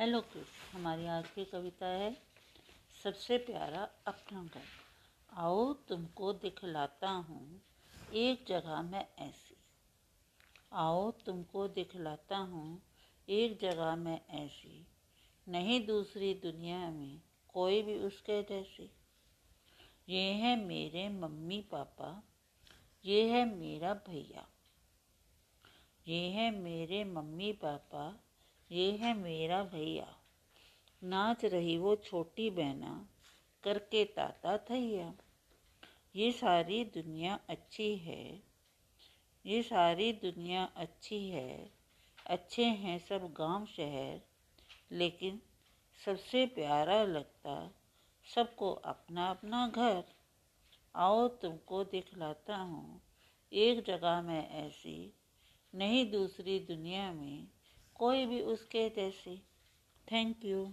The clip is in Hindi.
हेलो किड्स, हमारी आज की कविता है, सबसे प्यारा अपना घर। आओ तुमको दिखलाता हूँ, एक जगह मैं ऐसी। आओ तुमको दिखलाता हूँ, एक जगह मैं ऐसी, नहीं दूसरी दुनिया में कोई भी उसके जैसी। ये है मेरे मम्मी पापा, ये है मेरा भैया, ये है मेरे मम्मी पापा ये है मेरा भैया। नाच रही वो छोटी बहना करके ताता थैया। ये सारी दुनिया अच्छी है। ये सारी दुनिया अच्छी है। अच्छे हैं सब गाँव शहर। लेकिन सबसे प्यारा लगता सबको अपना अपना घर। आओ तुमको दिखलाता हूँ। एक जगह मैं ऐसी, नहीं दूसरी दुनिया में। कोई भी उसके जैसी। Thank you